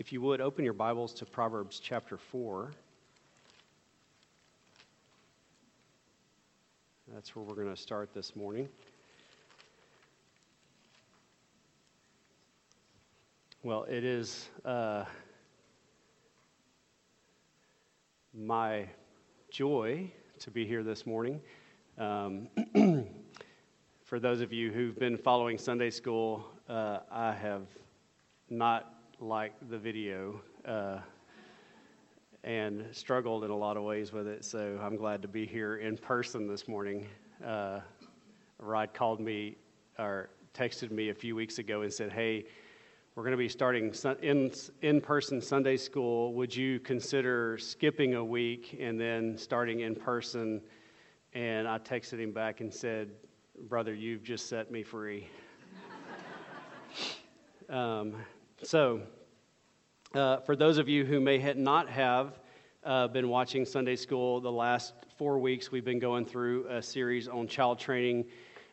If you would, open your Bibles to Proverbs chapter 4. That's where we're going to start this morning. Well, it is uh, my joy to be here this morning. Um, for those of you who've been following Sunday school, uh, I have not liked the video uh, and struggled in a lot of ways with it, so I'm glad to be here in person this morning. Uh, Rod called me or texted me a few weeks ago and said, Hey, we're going to be starting in, in person Sunday school. Would you consider skipping a week and then starting in person? And I texted him back and said, Brother, you've just set me free. um, so, uh, for those of you who may not have uh, been watching Sunday school, the last four weeks we've been going through a series on child training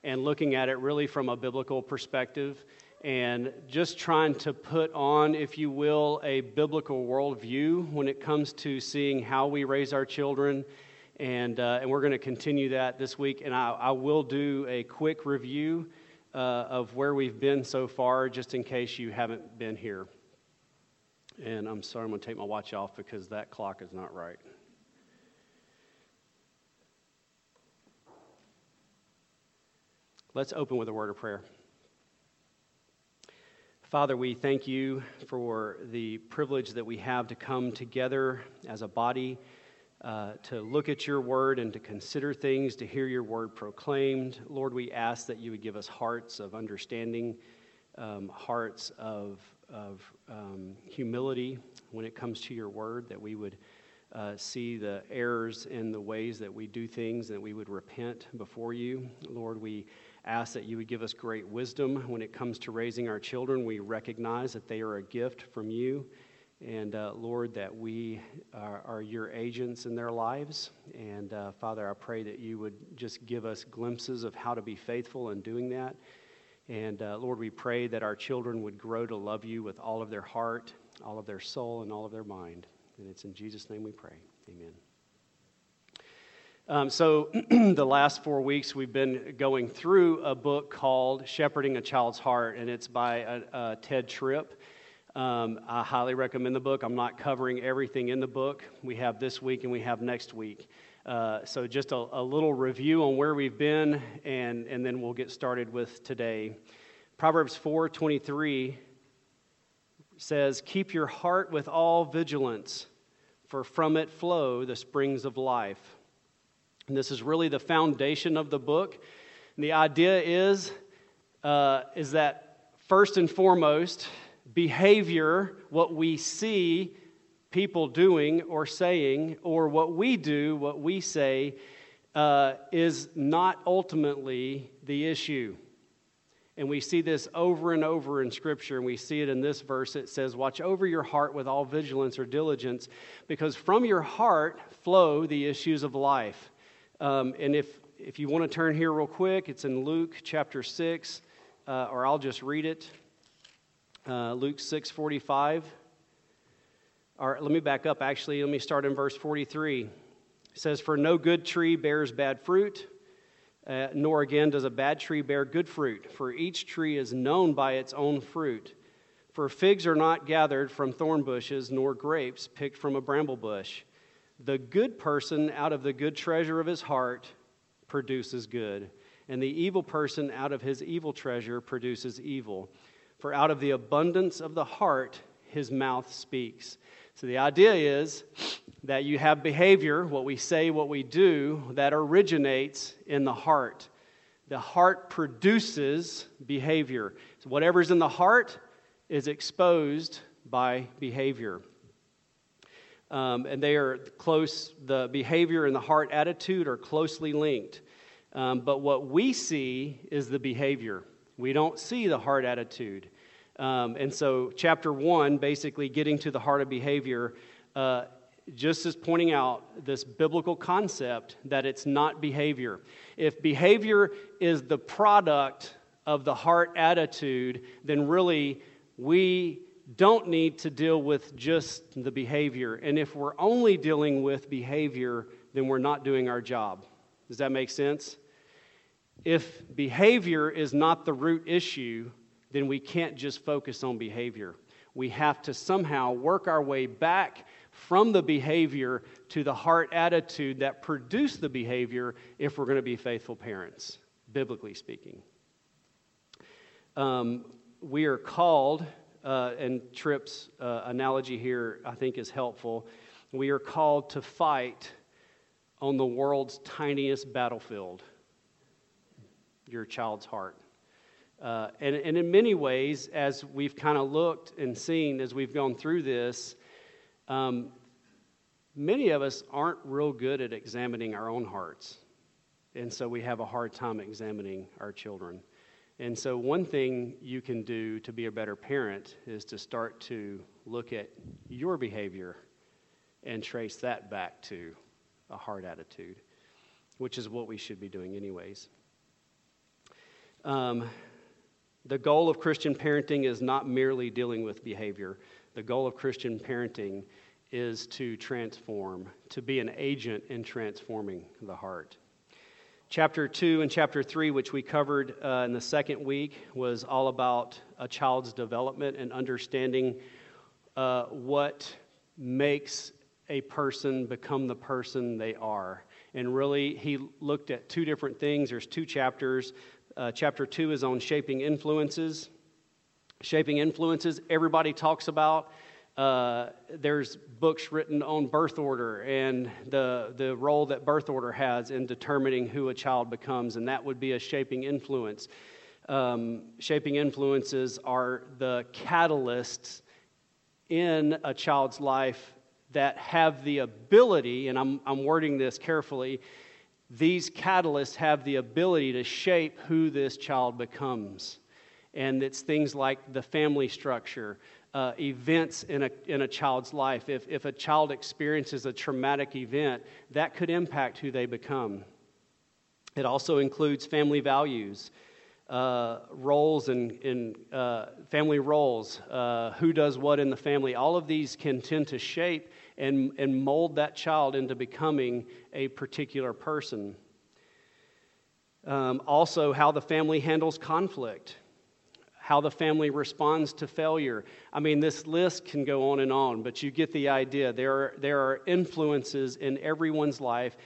and looking at it really from a biblical perspective and just trying to put on, if you will, a biblical worldview when it comes to seeing how we raise our children. And, uh, and we're going to continue that this week. And I, I will do a quick review uh, of where we've been so far, just in case you haven't been here. And I'm sorry, I'm going to take my watch off because that clock is not right. Let's open with a word of prayer. Father, we thank you for the privilege that we have to come together as a body uh, to look at your word and to consider things, to hear your word proclaimed. Lord, we ask that you would give us hearts of understanding, um, hearts of, of um, humility when it comes to your word, that we would uh, see the errors in the ways that we do things, that we would repent before you. Lord, we ask that you would give us great wisdom when it comes to raising our children. We recognize that they are a gift from you. And uh, Lord, that we are, are, your agents in their lives. And uh, Father, I pray that you would just give us glimpses of how to be faithful in doing that. And uh, Lord, we pray that our children would grow to love you with all of their heart, all of their soul, and all of their mind. And it's in Jesus' name we pray. Amen. Um, so, the last four weeks, we've been going through a book called Shepherding a Child's Heart, and it's by uh, uh, Tedd Tripp. Um, I highly recommend the book. I'm not covering everything in the book. We have this week and we have next week. Uh, so, just a, a, little review on where we've been, and, and then we'll get started with today. Proverbs 4 23 says, Keep your heart with all vigilance, for from it flow the springs of life. And this is really the foundation of the book. And the idea is, uh, is that first and foremost, behavior, what we see people doing or saying, or what we do, what we say, uh, is not ultimately the issue. And we see this over and over in Scripture, and we see it in this verse. It says, Watch over your heart with all vigilance or diligence, because from your heart flow the issues of life. Um, and if, if you want to turn here real quick, it's in Luke chapter 6, uh, or I'll just read it. Uh, Luke 6 45. All right, let me back up actually. Let me start in verse 43. It says, For no good tree bears bad fruit, uh, nor again does a bad tree bear good fruit, for each tree is known by its own fruit. For figs are not gathered from thorn bushes, nor grapes picked from a bramble bush. The good person out of the good treasure of his heart produces good, and the evil person out of his evil treasure produces evil. For out of the abundance of the heart, his mouth speaks. So the idea is that you have behavior, what we say, what we do, that originates in the heart. The heart produces behavior. So whatever's in the heart is exposed by behavior. Um, and they are close, the behavior and the heart attitude are closely linked. Um, but what we see is the behavior. We don't see the heart attitude. Um, and so, chapter one, basically getting to the heart of behavior, uh, just is pointing out this biblical concept that it's not behavior. If behavior is the product of the heart attitude, then really we don't need to deal with just the behavior. And if we're only dealing with behavior, then we're not doing our job. Does that make sense? If behavior is not the root issue, then we can't just focus on behavior. We have to somehow work our way back from the behavior to the heart attitude that produced the behavior if we're going to be faithful parents, biblically speaking. Um, we are called, uh, and Tripp's uh, analogy here I think is helpful. We are called to fight on the world's tiniest battlefield your child's heart. Uh, and, and in many ways, as we've kind of looked and seen as we've gone through this, um, many of us aren't real good at examining our own hearts. And so we have a hard time examining our children. And so, one thing you can do to be a better parent is to start to look at your behavior and trace that back to a hard attitude, which is what we should be doing, anyways. Um, the goal of Christian parenting is not merely dealing with behavior. The goal of Christian parenting is to transform, to be an agent in transforming the heart. Chapter 2 and chapter 3, which we covered uh, in the second week, was all about a child's development and understanding uh, what makes a person become the person they are. And really, he looked at two different things. There's two chapters. Uh, chapter 2 is on shaping influences. Shaping influences, everybody talks about. Uh, there's books written on birth order and the, the role that birth order has in determining who a child becomes, and that would be a shaping influence. Um, shaping influences are the catalysts in a child's life that have the ability, and I'm, I'm wording this carefully, these catalysts have the ability to shape who this child becomes. And it's things like the family structure, uh, events in a, in a child's life. If, if a child experiences a traumatic event, that could impact who they become. It also includes family values, uh, roles and in, uh, family roles, uh, who does what in the family. All of these can tend to shape and, and mold that child into becoming a particular person. Um, also, how the family handles conflict, how the family responds to failure. I mean, this list can go on and on, but you get the idea. There are, there are influences in everyone's life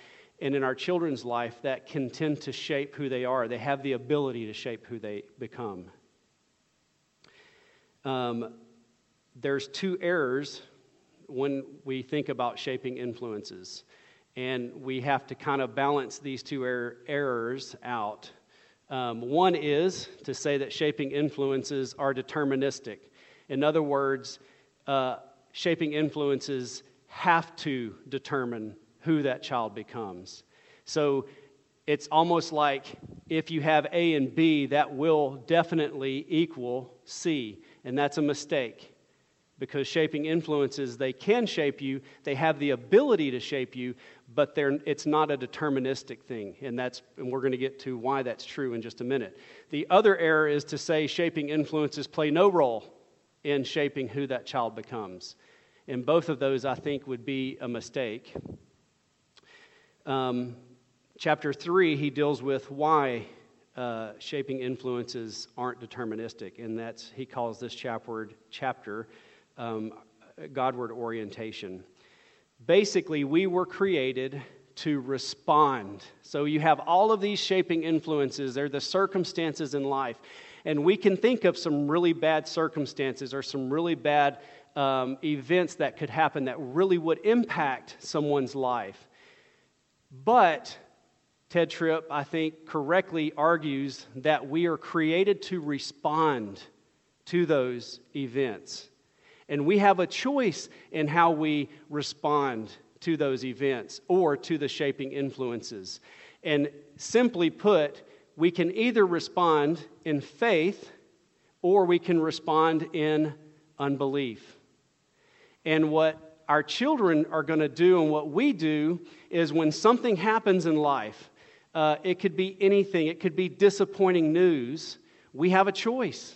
and in our children's life that can tend to shape who they are. They have the ability to shape who they become. Um, there's two errors when we think about shaping influences. And we have to kind of balance these two er- errors out. Um, one is to say that shaping influences are deterministic. In other words, uh, shaping influences have to determine who that child becomes. So it's almost like if you have A and B, that will definitely equal C, and that's a mistake because shaping influences, they can shape you, they have the ability to shape you, but it's not a deterministic thing. And, that's, and we're going to get to why that's true in just a minute. The other error is to say shaping influences play no role in shaping who that child becomes. And both of those, I think, would be a mistake. Um, chapter 3, he deals with why uh, shaping influences aren't deterministic, and that's he calls this chapter, chapter um, Godward orientation. Basically, we were created to respond. So you have all of these shaping influences, they're the circumstances in life. And we can think of some really bad circumstances or some really bad um, events that could happen that really would impact someone's life. But Tedd Tripp, I think, correctly argues that we are created to respond to those events. And we have a choice in how we respond to those events or to the shaping influences. And simply put, we can either respond in faith or we can respond in unbelief. And what our children are going to do and what we do is when something happens in life, uh, it could be anything, it could be disappointing news, we have a choice.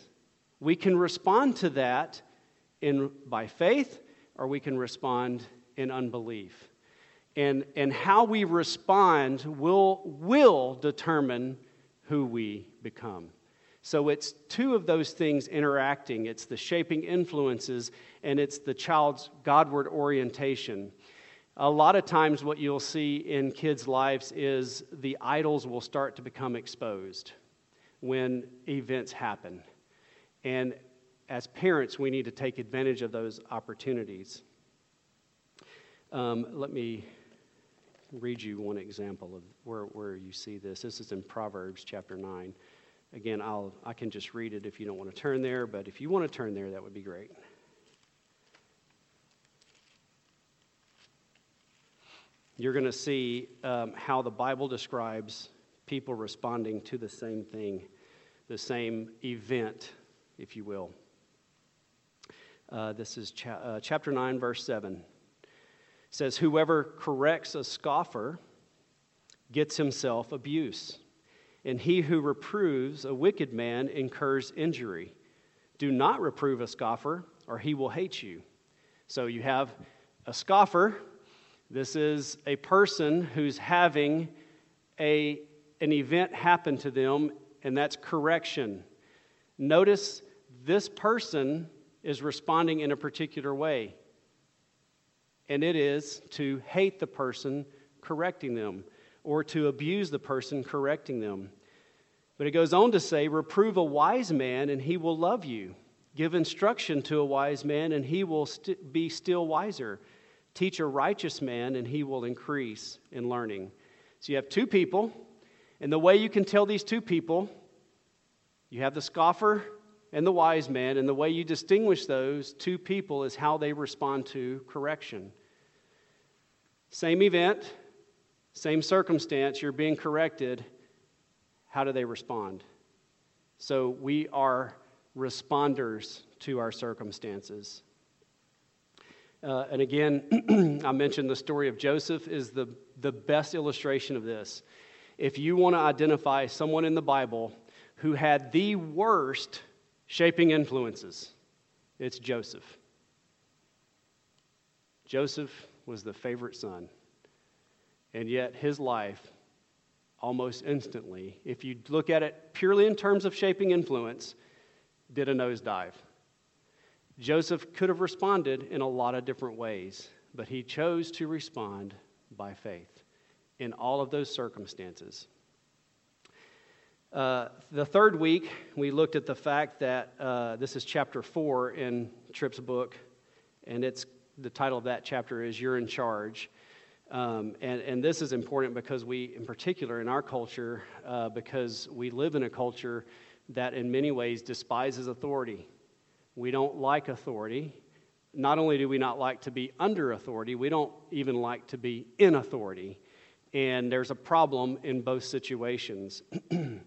We can respond to that in, by faith or we can respond in unbelief. And, and how we respond will, will determine who we become. So it's two of those things interacting it's the shaping influences and it's the child's Godward orientation. A lot of times, what you'll see in kids' lives is the idols will start to become exposed when events happen. And as parents, we need to take advantage of those opportunities. Um, let me read you one example of where, where you see this. This is in Proverbs chapter 9. Again, I'll, I can just read it if you don't want to turn there, but if you want to turn there, that would be great. You're going to see um, how the Bible describes people responding to the same thing, the same event, if you will. Uh, this is cha- uh, chapter 9, verse 7 says, Whoever corrects a scoffer gets himself abuse, and he who reproves a wicked man incurs injury. Do not reprove a scoffer, or he will hate you. So you have a scoffer. This is a person who's having a, an event happen to them, and that's correction. Notice this person is responding in a particular way and it is to hate the person correcting them or to abuse the person correcting them. But it goes on to say, Reprove a wise man, and he will love you. Give instruction to a wise man, and he will st- be still wiser. Teach a righteous man, and he will increase in learning. So you have two people, and the way you can tell these two people, you have the scoffer and the wise man, and the way you distinguish those two people is how they respond to correction. Same event, same circumstance, you're being corrected. How do they respond? So we are responders to our circumstances. Uh, and again, I mentioned the story of Joseph is the, the best illustration of this. If you want to identify someone in the Bible who had the worst shaping influences. It's Joseph. Joseph was the favorite son. And yet, his life, almost instantly, if you look at it purely in terms of shaping influence, did a nosedive. Joseph could have responded in a lot of different ways, but he chose to respond by faith in all of those circumstances. Uh, the third week, we looked at the fact that uh, this is chapter four in Tripp's book, and it's the title of that chapter is "You're in Charge." Um, and, and this is important because we, in particular, in our culture, uh, because we live in a culture that in many ways despises authority. We don't like authority. Not only do we not like to be under authority, we don't even like to be in authority. And there's a problem in both situations.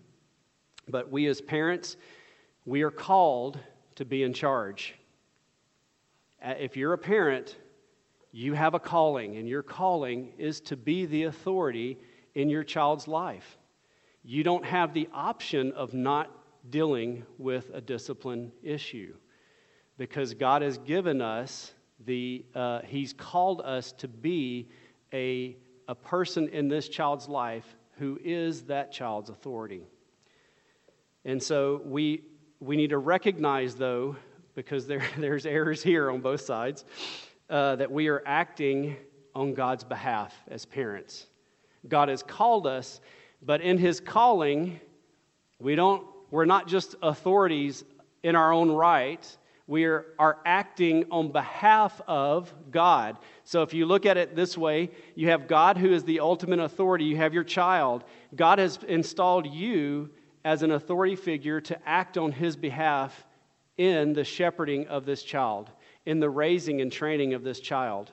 But we as parents, we are called to be in charge. Uh, if you're a parent, you have a calling, and your calling is to be the authority in your child's life. You don't have the option of not dealing with a discipline issue because God has given us the, uh, He's called us to be a, a person in this child's life who is that child's authority. And so we, we need to recognize, though, because there, there's errors here on both sides, uh, that we are acting on God's behalf as parents. God has called us, but in His calling, we don't, we're not just authorities in our own right. We are, are acting on behalf of God. So if you look at it this way, you have God who is the ultimate authority, you have your child. God has installed you as an authority figure to act on his behalf in the shepherding of this child, in the raising and training of this child.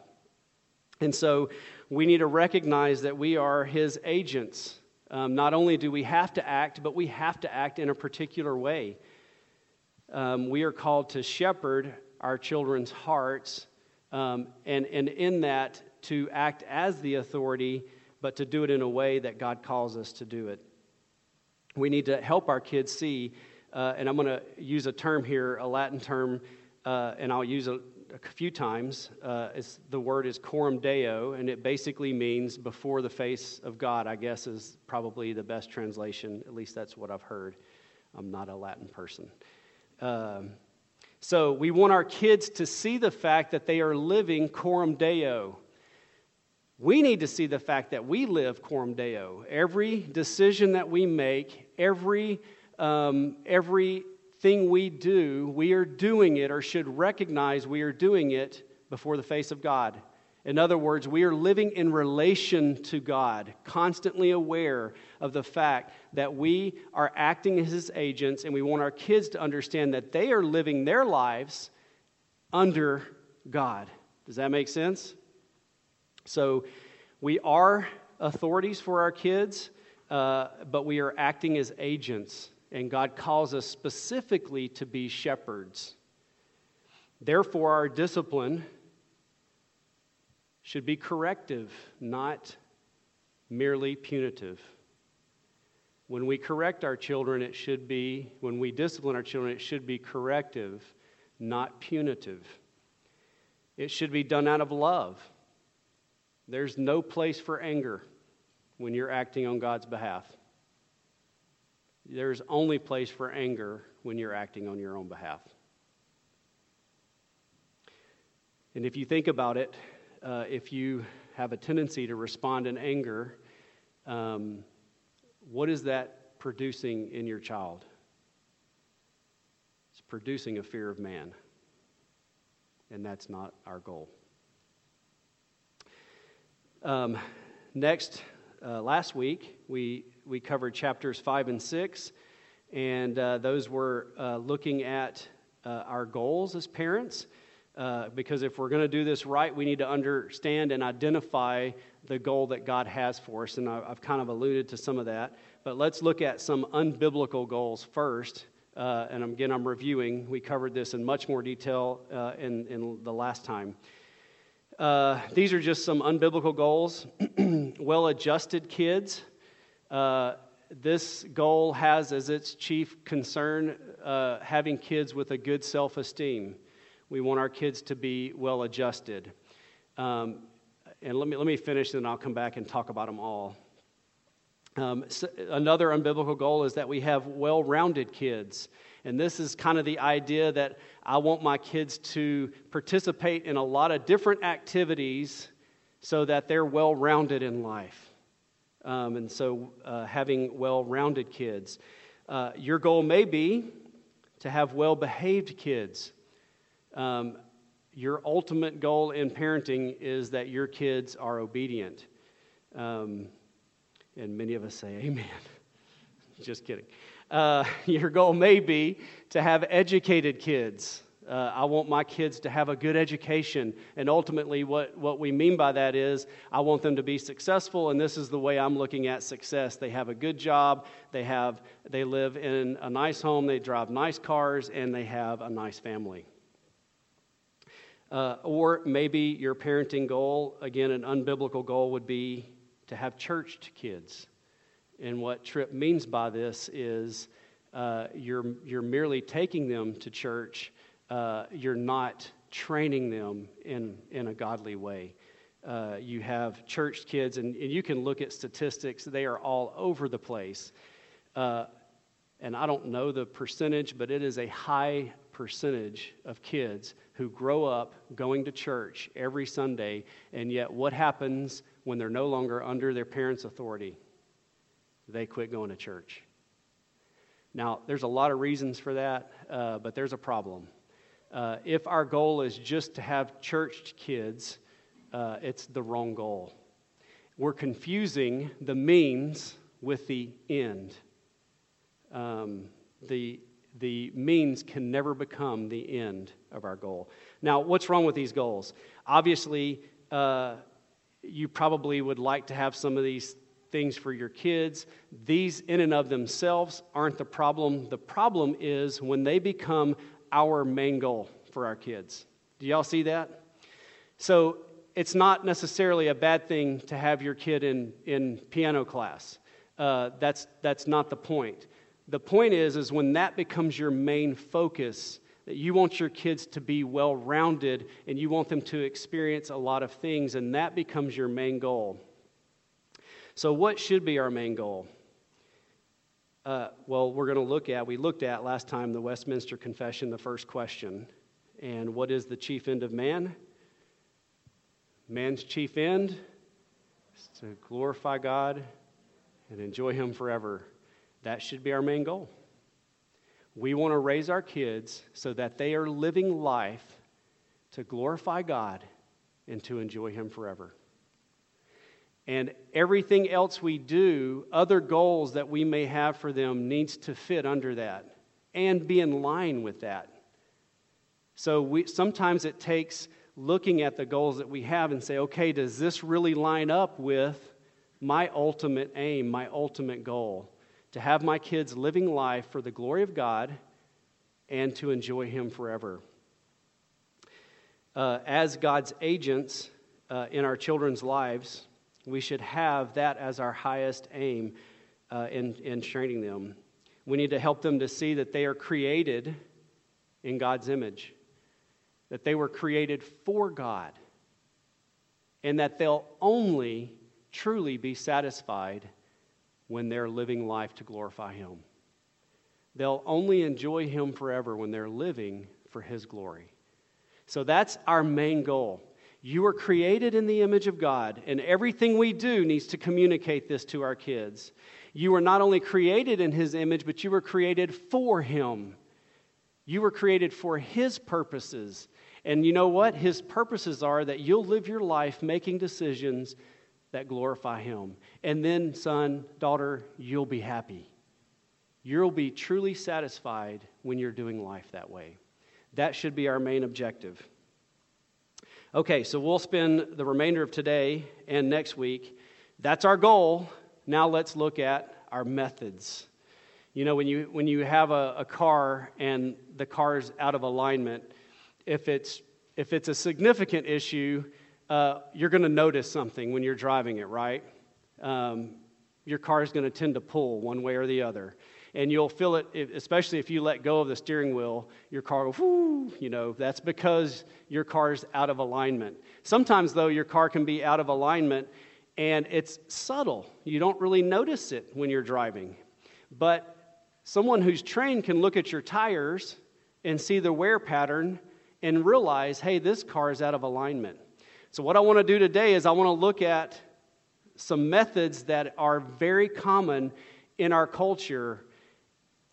And so we need to recognize that we are his agents. Um, not only do we have to act, but we have to act in a particular way. Um, we are called to shepherd our children's hearts, um, and, and in that, to act as the authority, but to do it in a way that God calls us to do it we need to help our kids see, uh, and I'm going to use a term here, a Latin term, uh, and I'll use a, a few times. Uh, the word is coram deo, and it basically means before the face of God, I guess is probably the best translation. At least that's what I've heard. I'm not a Latin person. Um, so we want our kids to see the fact that they are living coram deo. We need to see the fact that we live coram deo. Every decision that we make, every, um, everything we do, we are doing it or should recognize we are doing it before the face of God. In other words, we are living in relation to God, constantly aware of the fact that we are acting as His agents, and we want our kids to understand that they are living their lives under God. Does that make sense? So, we are authorities for our kids, uh, but we are acting as agents, and God calls us specifically to be shepherds. Therefore, our discipline should be corrective, not merely punitive. When we correct our children, it should be, when we discipline our children, it should be corrective, not punitive. It should be done out of love. There's no place for anger when you're acting on God's behalf. There's only place for anger when you're acting on your own behalf. And if you think about it, uh, if you have a tendency to respond in anger, um, what is that producing in your child? It's producing a fear of man. And that's not our goal. Um, next, uh, last week, we, we covered chapters 5 and 6, and uh, those were uh, looking at uh, our goals as parents. Uh, because if we're going to do this right, we need to understand and identify the goal that God has for us. And I've kind of alluded to some of that. But let's look at some unbiblical goals first. Uh, and again, I'm reviewing. We covered this in much more detail uh, in, in the last time. Uh, these are just some unbiblical goals. well adjusted kids. Uh, this goal has as its chief concern having kids with a good self esteem. We want our kids to be well adjusted. Um, and let me, let me finish, and then I'll come back and talk about them all. Um, so another unbiblical goal is that we have well rounded kids. And this is kind of the idea that I want my kids to participate in a lot of different activities so that they're well rounded in life. Um, and so, uh, having well rounded kids. Uh, your goal may be to have well behaved kids. Um, your ultimate goal in parenting is that your kids are obedient. Um, and many of us say, Amen. Just kidding. Uh, your goal may be to have educated kids. Uh, I want my kids to have a good education. And ultimately, what, what we mean by that is I want them to be successful, and this is the way I'm looking at success. They have a good job, they, have, they live in a nice home, they drive nice cars, and they have a nice family. Uh, or maybe your parenting goal, again, an unbiblical goal, would be to have churched kids. And what Tripp means by this is uh, you're, you're merely taking them to church, uh, you're not training them in, in a godly way. Uh, you have church kids, and, and, you can look at statistics, they are all over the place. Uh, and I don't know the percentage, but it is a high percentage of kids who grow up going to church every Sunday, and yet what happens when they're no longer under their parents' authority? They quit going to church. Now, there's a lot of reasons for that, uh, but there's a problem. Uh, if our goal is just to have church kids, uh, it's the wrong goal. We're confusing the means with the end. Um, the the means can never become the end of our goal. Now, what's wrong with these goals? Obviously, uh, you probably would like to have some of these things for your kids. These, in and of themselves, aren't the problem. The problem is when they become our main goal for our kids. Do y'all see that? So, it's not necessarily a bad thing to have your kid in, in piano class. Uh, that's, that's not the point. The point is, is when that becomes your main focus, that you want your kids to be well rounded and you want them to experience a lot of things, and that becomes your main goal. So, what should be our main goal? Uh, well, we're going to look at, we looked at last time the Westminster Confession, the first question. And what is the chief end of man? Man's chief end is to glorify God and enjoy Him forever. That should be our main goal. We want to raise our kids so that they are living life to glorify God and to enjoy Him forever. And everything else we do, other goals that we may have for them, needs to fit under that and be in line with that. So we, sometimes it takes looking at the goals that we have and say, okay, does this really line up with my ultimate aim, my ultimate goal? To have my kids living life for the glory of God and to enjoy Him forever. Uh, as God's agents uh, in our children's lives, we should have that as our highest aim uh, in, in training them. We need to help them to see that they are created in God's image, that they were created for God, and that they'll only truly be satisfied when they're living life to glorify Him. They'll only enjoy Him forever when they're living for His glory. So that's our main goal. You were created in the image of God, and everything we do needs to communicate this to our kids. You were not only created in His image, but you were created for Him. You were created for His purposes. And you know what? His purposes are that you'll live your life making decisions that glorify Him. And then, son, daughter, you'll be happy. You'll be truly satisfied when you're doing life that way. That should be our main objective. Okay, so we'll spend the remainder of today and next week. That's our goal. Now let's look at our methods. You know, when you, when you have a, a car and the car is out of alignment, if it's, if it's a significant issue, uh, you're going to notice something when you're driving it, right? Um, your car is going to tend to pull one way or the other and you'll feel it, especially if you let go of the steering wheel, your car will, whoo, you know, that's because your car's out of alignment. Sometimes, though, your car can be out of alignment and it's subtle. You don't really notice it when you're driving. But someone who's trained can look at your tires and see the wear pattern and realize, hey, this car is out of alignment. So, what I want to do today is I want to look at some methods that are very common in our culture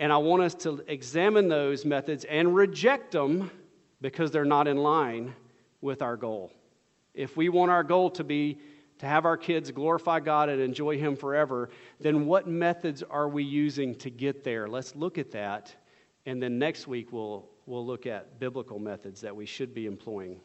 and I want us to examine those methods and reject them because they're not in line with our goal. If we want our goal to be to have our kids glorify God and enjoy Him forever, then what methods are we using to get there? Let's look at that. And then next week we'll, we'll look at biblical methods that we should be employing.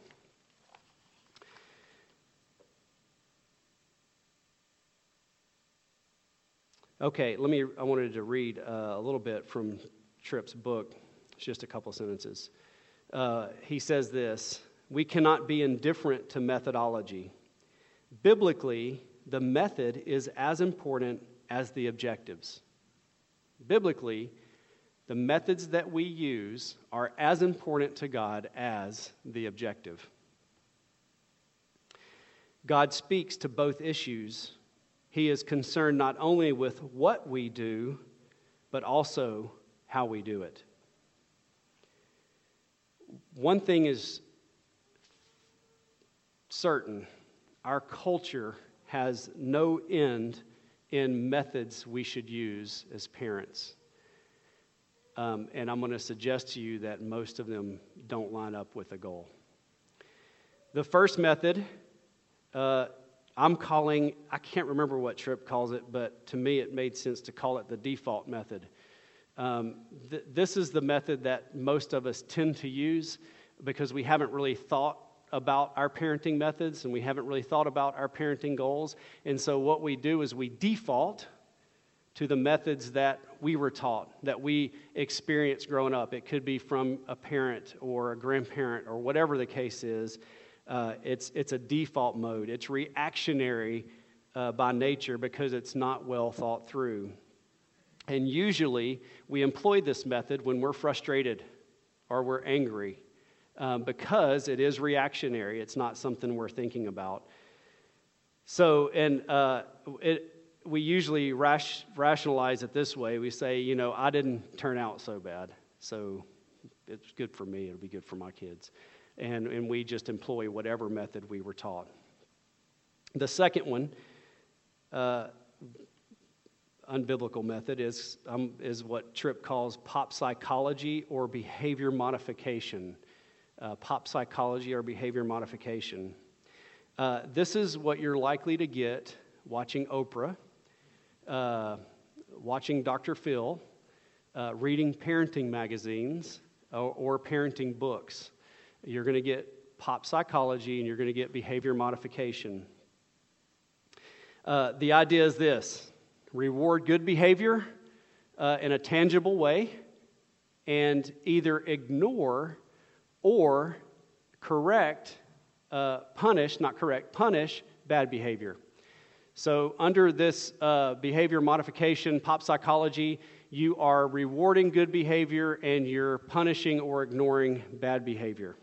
Okay, let me. I wanted to read uh, a little bit from Tripp's book. It's just a couple sentences. Uh, he says this We cannot be indifferent to methodology. Biblically, the method is as important as the objectives. Biblically, the methods that we use are as important to God as the objective. God speaks to both issues he is concerned not only with what we do, but also how we do it. One thing is certain our culture has no end in methods we should use as parents. Um, and I'm going to suggest to you that most of them don't line up with the goal. The first method uh, I'm calling, I can't remember what Tripp calls it, but to me it made sense to call it the default method. Um, th- this is the method that most of us tend to use because we haven't really thought about our parenting methods and we haven't really thought about our parenting goals. And so what we do is we default to the methods that we were taught, that we experienced growing up. It could be from a parent or a grandparent or whatever the case is uh, it's, it's a default mode. It's reactionary uh, by nature because it's not well thought through. And usually we employ this method when we're frustrated or we're angry um, because it is reactionary. It's not something we're thinking about. So, and uh, it, we usually rash, rationalize it this way. We say, you know, I didn't turn out so bad, so it's good for me. It'll be good for my kids. And, and we just employ whatever method we were taught. The second one, uh, unbiblical method, is, um, is what Tripp calls pop psychology or behavior modification uh, pop psychology or behavior modification. Uh, this is what you're likely to get watching Oprah, uh, watching Dr. Phil, uh, reading parenting magazines or, or parenting books. You're going to get pop psychology and you're going to get behavior modification. Uh, the idea is this reward good behavior uh, in a tangible way and either ignore or correct, uh, punish, not correct, punish bad behavior. So, under this uh, behavior modification, pop psychology, you are rewarding good behavior and you're punishing or ignoring bad behavior.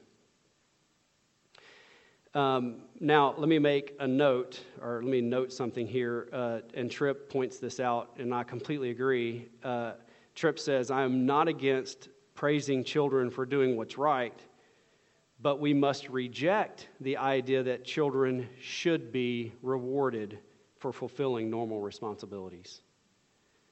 Um, now, let me make a note, or let me note something here. Uh, and Tripp points this out, and I completely agree. Uh, Tripp says, I am not against praising children for doing what's right, but we must reject the idea that children should be rewarded for fulfilling normal responsibilities.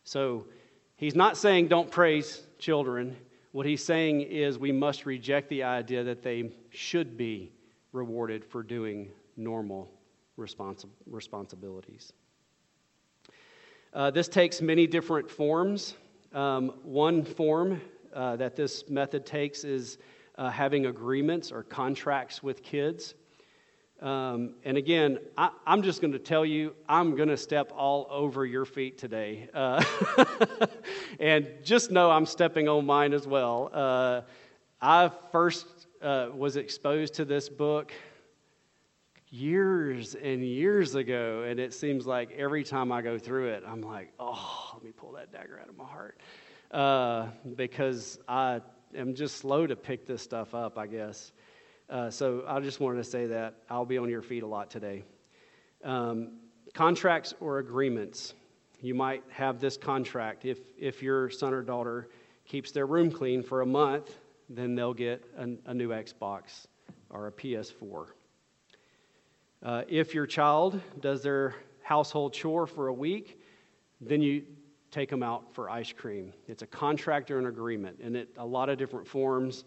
So he's not saying don't praise children. What he's saying is we must reject the idea that they should be rewarded for doing normal responsi- responsibilities. Uh, this takes many different forms. Um, one form uh, that this method takes is uh, having agreements or contracts with kids. Um, and again, I, am just going to tell you, I'm going to step all over your feet today. Uh, and just know I'm stepping on mine as well. Uh, I first uh, was exposed to this book years and years ago, and it seems like every time I go through it, I'm like, oh, let me pull that dagger out of my heart. Uh, because I am just slow to pick this stuff up, I guess. Uh, so I just wanted to say that I'll be on your feet a lot today. Um, contracts or agreements. You might have this contract. If, if your son or daughter keeps their room clean for a month, then they'll get a, a new Xbox or a PS4. Uh, if your child does their household chore for a week, then you take them out for ice cream. It's a contract or an agreement, and it a lot of different forms.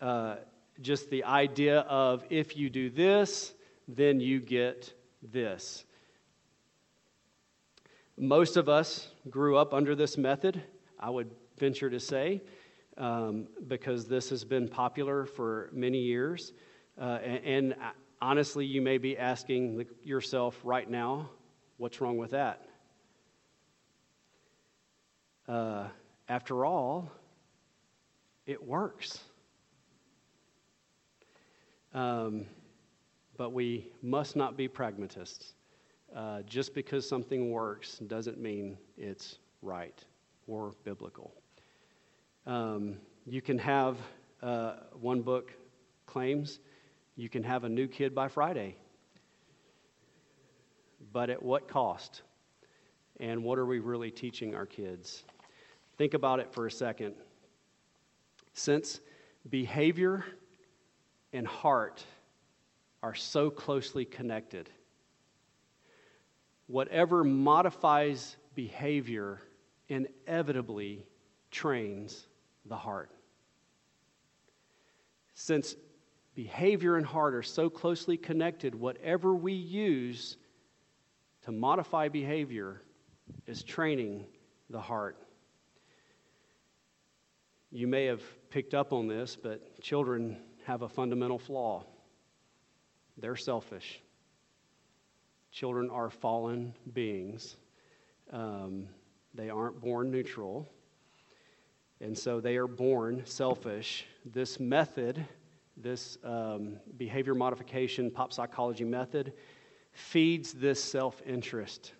Uh, just the idea of if you do this, then you get this. Most of us grew up under this method, I would venture to say, um, because this has been popular for many years. Uh, and, and honestly, you may be asking yourself right now, what's wrong with that? uh, after all, it works. Um, but we must not be pragmatists. Uh, just because something works doesn't mean it's right or biblical. Um, you can have, uh, one book claims, you can have a new kid by Friday. But at what cost? And what are we really teaching our kids? Think about it for a second. Since behavior and heart are so closely connected, whatever modifies behavior inevitably trains the heart. Since behavior and heart are so closely connected, whatever we use to modify behavior is training the heart. You may have picked up on this, but children have a fundamental flaw they're selfish. Children are fallen beings, um, they aren't born neutral. And so they are born selfish. This method, this um, behavior modification, pop psychology method, feeds this self interest.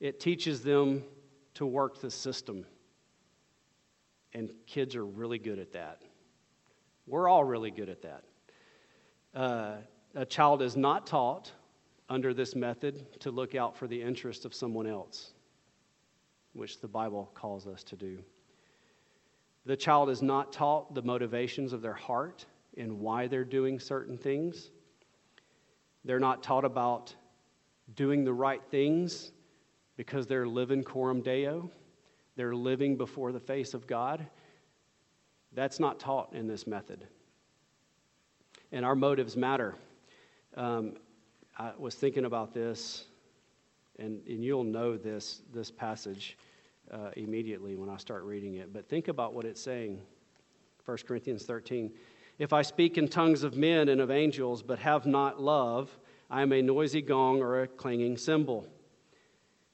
It teaches them to work the system. and kids are really good at that. We're all really good at that. Uh, a child is not taught under this method to look out for the interest of someone else, which the Bible calls us to do. The child is not taught the motivations of their heart and why they're doing certain things. They're not taught about doing the right things because they're living coram deo. They're living before the face of God. That's not taught in this method. And our motives matter. Um, I was thinking about this, and, and you'll know this, this passage uh, immediately when I start reading it. But think about what it's saying 1 Corinthians 13. If I speak in tongues of men and of angels, but have not love, I am a noisy gong or a clanging cymbal.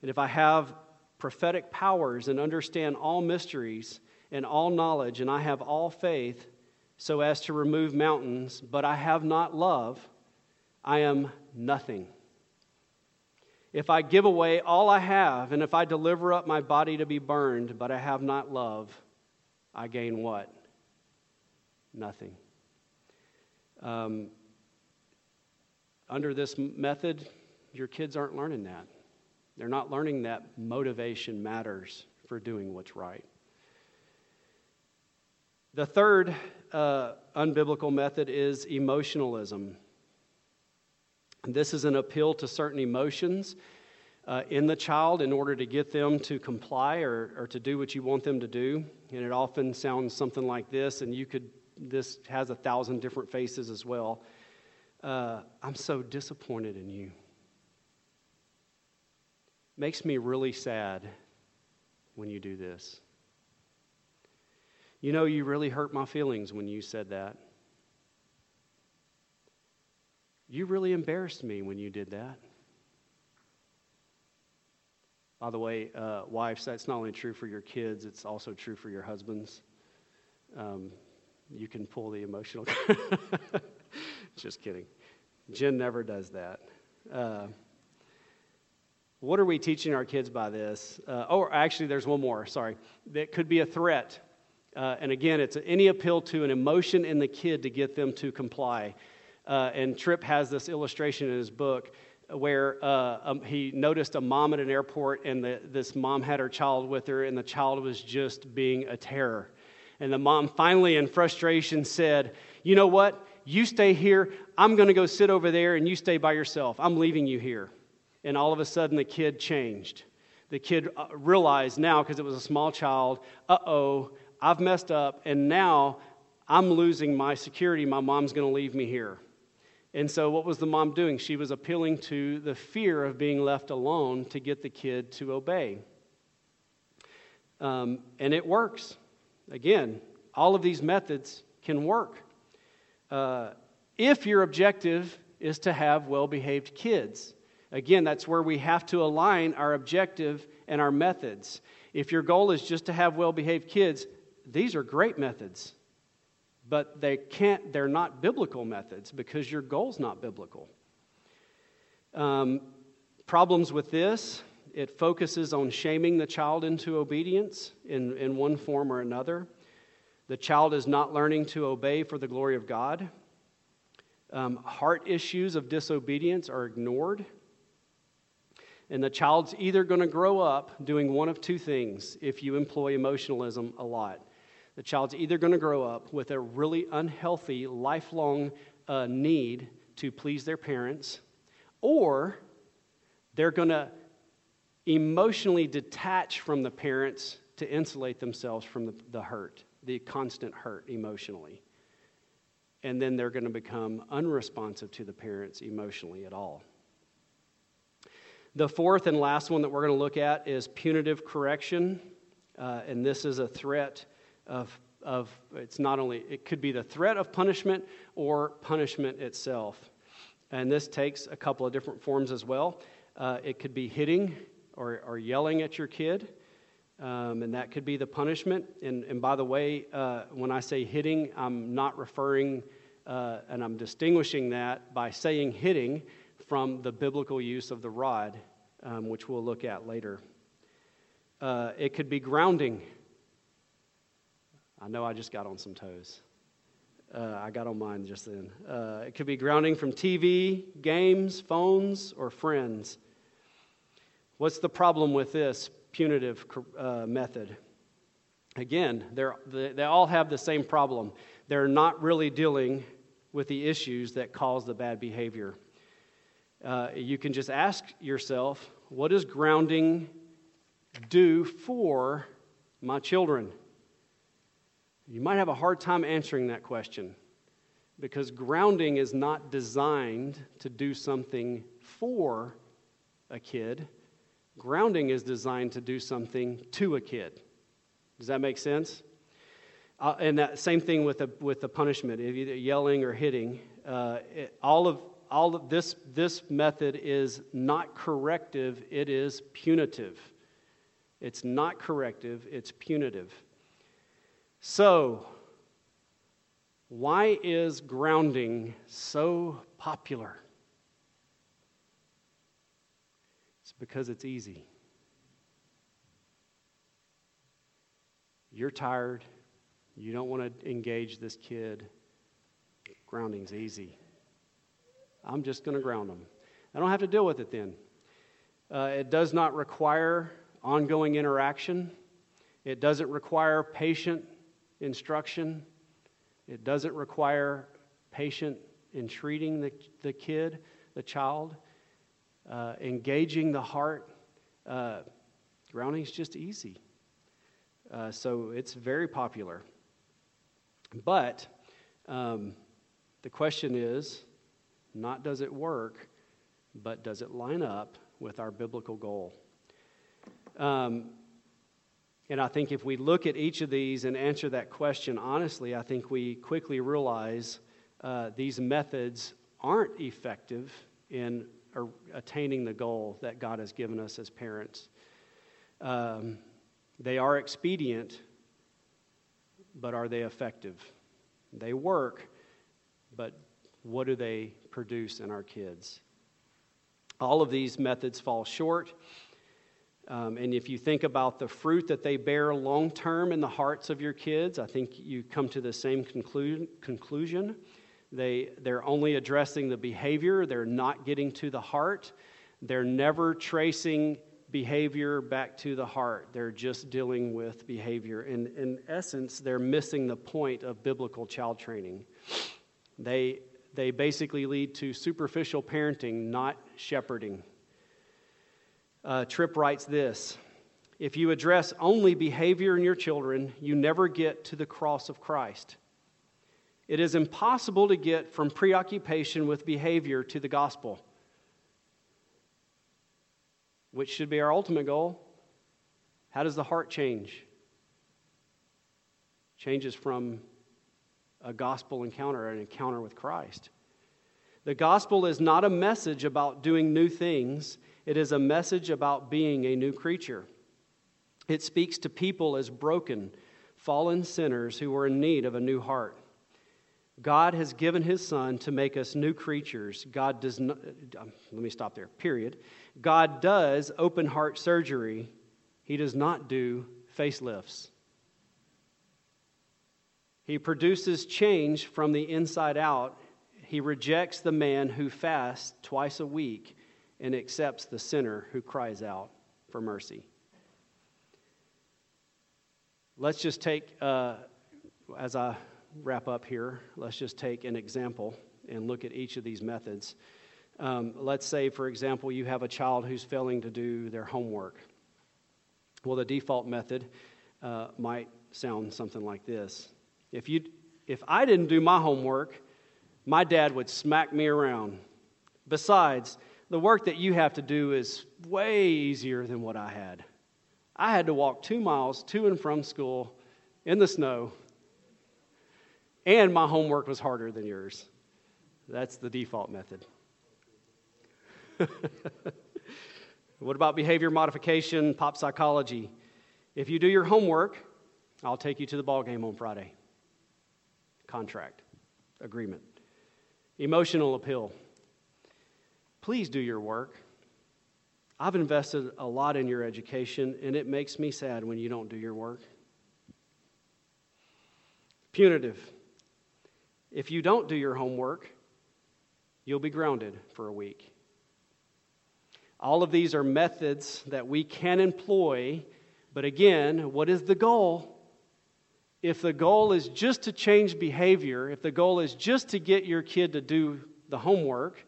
And if I have prophetic powers and understand all mysteries and all knowledge, and I have all faith so as to remove mountains, but I have not love, I am nothing. If I give away all I have, and if I deliver up my body to be burned, but I have not love, I gain what? Nothing. Um, under this method, your kids aren't learning that. They're not learning that motivation matters for doing what's right. The third uh, unbiblical method is emotionalism. This is an appeal to certain emotions uh, in the child in order to get them to comply or, or to do what you want them to do. And it often sounds something like this, and you could, this has a thousand different faces as well. Uh, I'm so disappointed in you. Makes me really sad when you do this. You know, you really hurt my feelings when you said that. You really embarrassed me when you did that. By the way, uh, wives, that's not only true for your kids, it's also true for your husbands. Um, you can pull the emotional. Just kidding. Jen never does that. Uh, what are we teaching our kids by this? Uh, oh, actually, there's one more. Sorry. That could be a threat. Uh, and again, it's any appeal to an emotion in the kid to get them to comply. Uh, and Tripp has this illustration in his book where uh, um, he noticed a mom at an airport, and the, this mom had her child with her, and the child was just being a terror. And the mom finally, in frustration, said, You know what? You stay here. I'm going to go sit over there, and you stay by yourself. I'm leaving you here. And all of a sudden, the kid changed. The kid uh, realized now, because it was a small child, uh oh, I've messed up, and now I'm losing my security. My mom's going to leave me here. And so, what was the mom doing? She was appealing to the fear of being left alone to get the kid to obey. Um, and it works. Again, all of these methods can work. Uh, if your objective is to have well behaved kids, again, that's where we have to align our objective and our methods. If your goal is just to have well behaved kids, these are great methods but they can't, they're not biblical methods because your goal's not biblical. Um, problems with this it focuses on shaming the child into obedience in, in one form or another. The child is not learning to obey for the glory of God. Um, heart issues of disobedience are ignored. And the child's either going to grow up doing one of two things if you employ emotionalism a lot. The child's either going to grow up with a really unhealthy, lifelong uh, need to please their parents, or they're going to emotionally detach from the parents to insulate themselves from the, the hurt, the constant hurt emotionally. And then they're going to become unresponsive to the parents emotionally at all. The fourth and last one that we're going to look at is punitive correction. Uh, and this is a threat of, of it's not only, it could be the threat of punishment or punishment itself. And this takes a couple of different forms as well. Uh, it could be hitting or, or yelling at your kid, um, and that could be the punishment. And, and by the way, uh, when I say hitting, I'm not referring, uh, and I'm distinguishing that by saying hitting from the biblical use of the rod, um, which we'll look at later. Uh, it could be grounding I know I just got on some toes. Uh, I got on mine just then. Uh, it could be grounding from TV, games, phones, or friends. What's the problem with this punitive uh, method? Again, they, they all have the same problem. They're not really dealing with the issues that cause the bad behavior. Uh, you can just ask yourself, what does grounding do for my children? You might have a hard time answering that question because grounding is not designed to do something for a kid. Grounding is designed to do something to a kid. Does that make sense? Uh, and that same thing with the, with the punishment, either yelling or hitting. Uh, it, all of all of this this method is not corrective; it is punitive. It's not corrective; it's punitive. So, why is grounding so popular? It's because it's easy. You're tired. You don't want to engage this kid. Grounding's easy. I'm just going to ground them. I don't have to deal with it then. Uh, it does not require ongoing interaction. It doesn't require patient instruction. It doesn't require patient entreating the, the kid, the child, uh, engaging the heart. Uh, is just easy. Uh, so it's very popular. But um, the question is not does it work, but does it line up with our biblical goal? Um, and I think if we look at each of these and answer that question honestly, I think we quickly realize uh, these methods aren't effective in attaining the goal that God has given us as parents. Um, they are expedient, but are they effective? They work, but what do they produce in our kids? All of these methods fall short. Um, and if you think about the fruit that they bear long term in the hearts of your kids, I think you come to the same conclu- conclusion. They, they're only addressing the behavior, they're not getting to the heart. They're never tracing behavior back to the heart. They're just dealing with behavior. And in essence, they're missing the point of biblical child training. They, they basically lead to superficial parenting, not shepherding. Uh, Tripp writes this If you address only behavior in your children, you never get to the cross of Christ. It is impossible to get from preoccupation with behavior to the gospel, which should be our ultimate goal. How does the heart change? Changes from a gospel encounter, an encounter with Christ. The gospel is not a message about doing new things, it is a message about being a new creature. It speaks to people as broken, fallen sinners who are in need of a new heart. God has given his son to make us new creatures. God does not, um, let me stop there, period. God does open heart surgery, he does not do facelifts. He produces change from the inside out. He rejects the man who fasts twice a week and accepts the sinner who cries out for mercy. Let's just take, uh, as I wrap up here, let's just take an example and look at each of these methods. Um, let's say, for example, you have a child who's failing to do their homework. Well, the default method uh, might sound something like this if, you, if I didn't do my homework, my dad would smack me around. Besides, the work that you have to do is way easier than what I had. I had to walk two miles to and from school in the snow, and my homework was harder than yours. That's the default method. what about behavior modification, pop psychology? If you do your homework, I'll take you to the ball game on Friday. Contract, agreement. Emotional appeal. Please do your work. I've invested a lot in your education, and it makes me sad when you don't do your work. Punitive. If you don't do your homework, you'll be grounded for a week. All of these are methods that we can employ, but again, what is the goal? If the goal is just to change behavior, if the goal is just to get your kid to do the homework,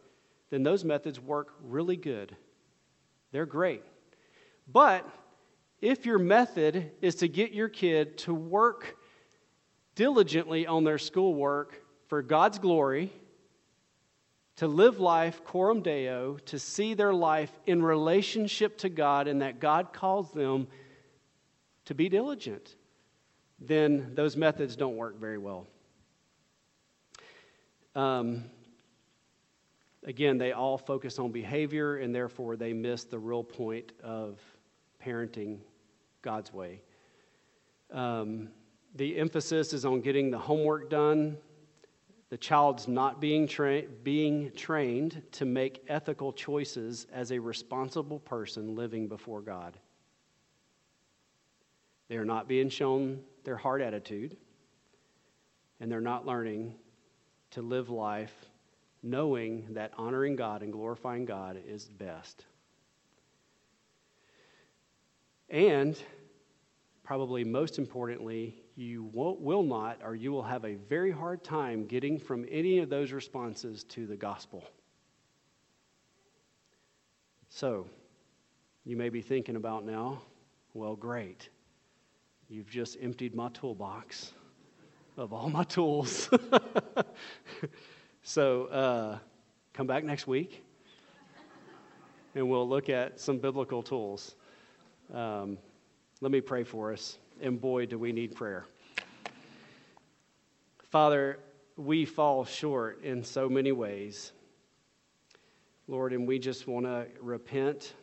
then those methods work really good. They're great. But if your method is to get your kid to work diligently on their schoolwork for God's glory, to live life coram deo, to see their life in relationship to God, and that God calls them to be diligent, then those methods don't work very well. Um, again, they all focus on behavior, and therefore they miss the real point of parenting God's way. Um, the emphasis is on getting the homework done. The child's not being, tra- being trained to make ethical choices as a responsible person living before God. They are not being shown their heart attitude, and they're not learning to live life knowing that honoring God and glorifying God is best. And probably most importantly, you will not or you will have a very hard time getting from any of those responses to the gospel. So, you may be thinking about now, well, great. You've just emptied my toolbox of all my tools. so, uh, come back next week and we'll look at some biblical tools. Um, let me pray for us. And boy, do we need prayer. Father, we fall short in so many ways. Lord, and we just want to repent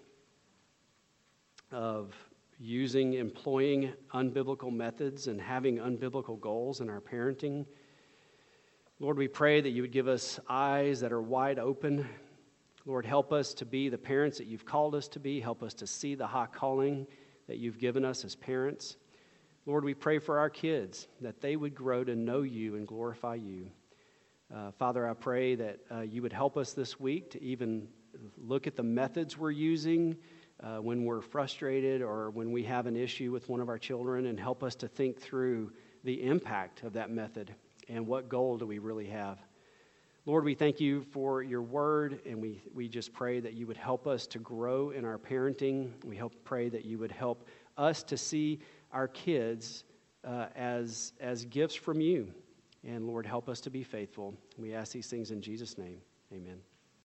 of using, employing unbiblical methods and having unbiblical goals in our parenting. Lord, we pray that you would give us eyes that are wide open. Lord, help us to be the parents that you've called us to be. Help us to see the high calling that you've given us as parents. Lord, we pray for our kids that they would grow to know you and glorify you. Uh, Father, I pray that uh, you would help us this week to even look at the methods we're using uh, when we're frustrated or when we have an issue with one of our children and help us to think through the impact of that method and what goal do we really have. Lord, we thank you for your word, and we, we just pray that you would help us to grow in our parenting. We hope, pray that you would help us to see our kids uh, as, as gifts from you. And Lord, help us to be faithful. We ask these things in Jesus' name. Amen.